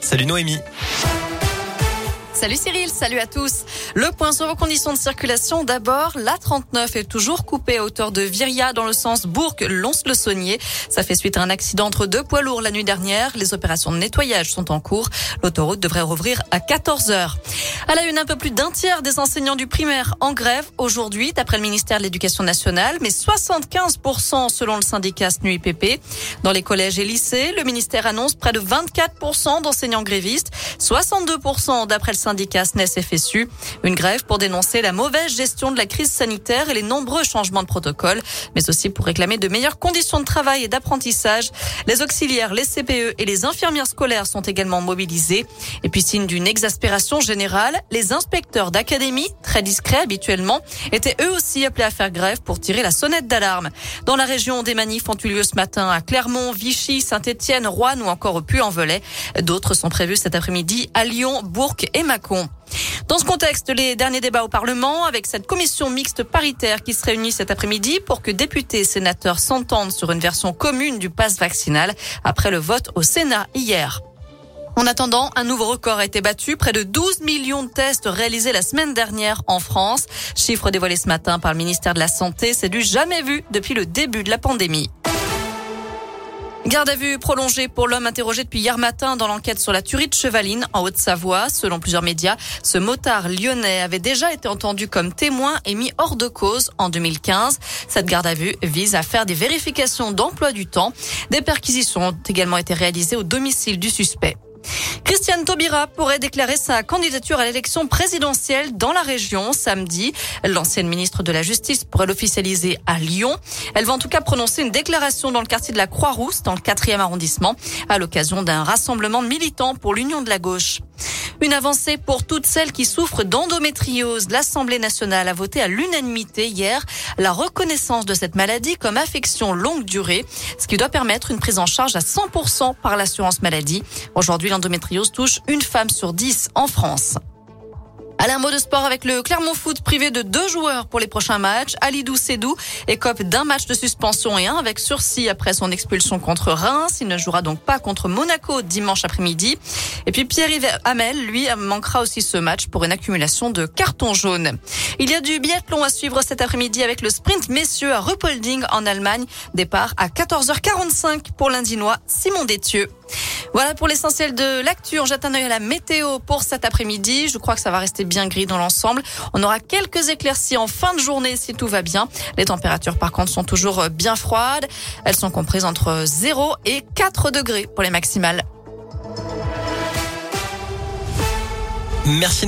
Salut Noémie. Salut Cyril, salut à tous. Le point sur vos conditions de circulation. D'abord, la 39 est toujours coupée à hauteur de Viria dans le sens Bourg-Lons-le-Saunier. Ça fait suite à un accident entre deux poids lourds la nuit dernière. Les opérations de nettoyage sont en cours. L'autoroute devrait rouvrir à 14 heures. À la une, un peu plus d'un tiers des enseignants du primaire en grève aujourd'hui, d'après le ministère de l'Éducation nationale, mais 75% selon le syndicat SNUIPP. Dans les collèges et lycées, le ministère annonce près de 24% d'enseignants grévistes, 62% d'après le syndicat SNES-FSU. Une grève pour dénoncer la mauvaise gestion de la crise sanitaire et les nombreux changements de protocole, mais aussi pour réclamer de meilleures conditions de travail et d'apprentissage. Les auxiliaires, les CPE et les infirmières scolaires sont également mobilisés. Et puis, signe d'une exaspération générale, les inspecteurs d'académie, très discrets habituellement, étaient eux aussi appelés à faire grève pour tirer la sonnette d'alarme. Dans la région, des manifs ont eu lieu ce matin à Clermont, Vichy, Saint-Étienne, Rouen ou encore au Puy-en-Velay. D'autres sont prévus cet après-midi à Lyon, Bourg et Dans ce contexte, les derniers débats au Parlement avec cette commission mixte paritaire qui se réunit cet après-midi pour que députés et sénateurs s'entendent sur une version commune du pass vaccinal après le vote au Sénat hier. En attendant, un nouveau record a été battu, près de 12 millions de tests réalisés la semaine dernière en France. Chiffre dévoilé ce matin par le ministère de la Santé, c'est du jamais vu depuis le début de la pandémie. Garde à vue prolongée pour l'homme interrogé depuis hier matin dans l'enquête sur la tuerie de Chevaline en Haute-Savoie. Selon plusieurs médias, ce motard lyonnais avait déjà été entendu comme témoin et mis hors de cause en 2015. Cette garde à vue vise à faire des vérifications d'emploi du temps. Des perquisitions ont également été réalisées au domicile du suspect. Christiane Taubira pourrait déclarer sa candidature à l'élection présidentielle dans la région samedi. L'ancienne ministre de la Justice pourrait l'officialiser à Lyon. Elle va en tout cas prononcer une déclaration dans le quartier de la Croix-Rousse, dans le 4e arrondissement, à l'occasion d'un rassemblement de militants pour l'Union de la gauche. Une avancée pour toutes celles qui souffrent d'endométriose. L'Assemblée nationale a voté à l'unanimité hier la reconnaissance de cette maladie comme affection longue durée, ce qui doit permettre une prise en charge à 100% par l'assurance maladie. Aujourd'hui, l'endométriose touche une femme sur dix en France. Allez, un mot de sport avec le Clermont Foot privé de deux joueurs pour les prochains matchs. Alidou Sedou écope d'un match de suspension et un avec sursis après son expulsion contre Reims. Il ne jouera donc pas contre Monaco dimanche après-midi. Et puis Pierre-Yves Hamel, lui, manquera aussi ce match pour une accumulation de cartons jaunes. Il y a du biathlon à suivre cet après-midi avec le sprint messieurs à Ruppolding en Allemagne. Départ à 14h45 pour l'Indinois Simon Détieux. Voilà pour l'essentiel de l'actu. Jette un œil à la météo pour cet après-midi. Je crois que ça va rester bien gris dans l'ensemble. On aura quelques éclaircies en fin de journée si tout va bien. Les températures par contre sont toujours bien froides. Elles sont comprises entre 0 et 4 degrés pour les maximales. Merci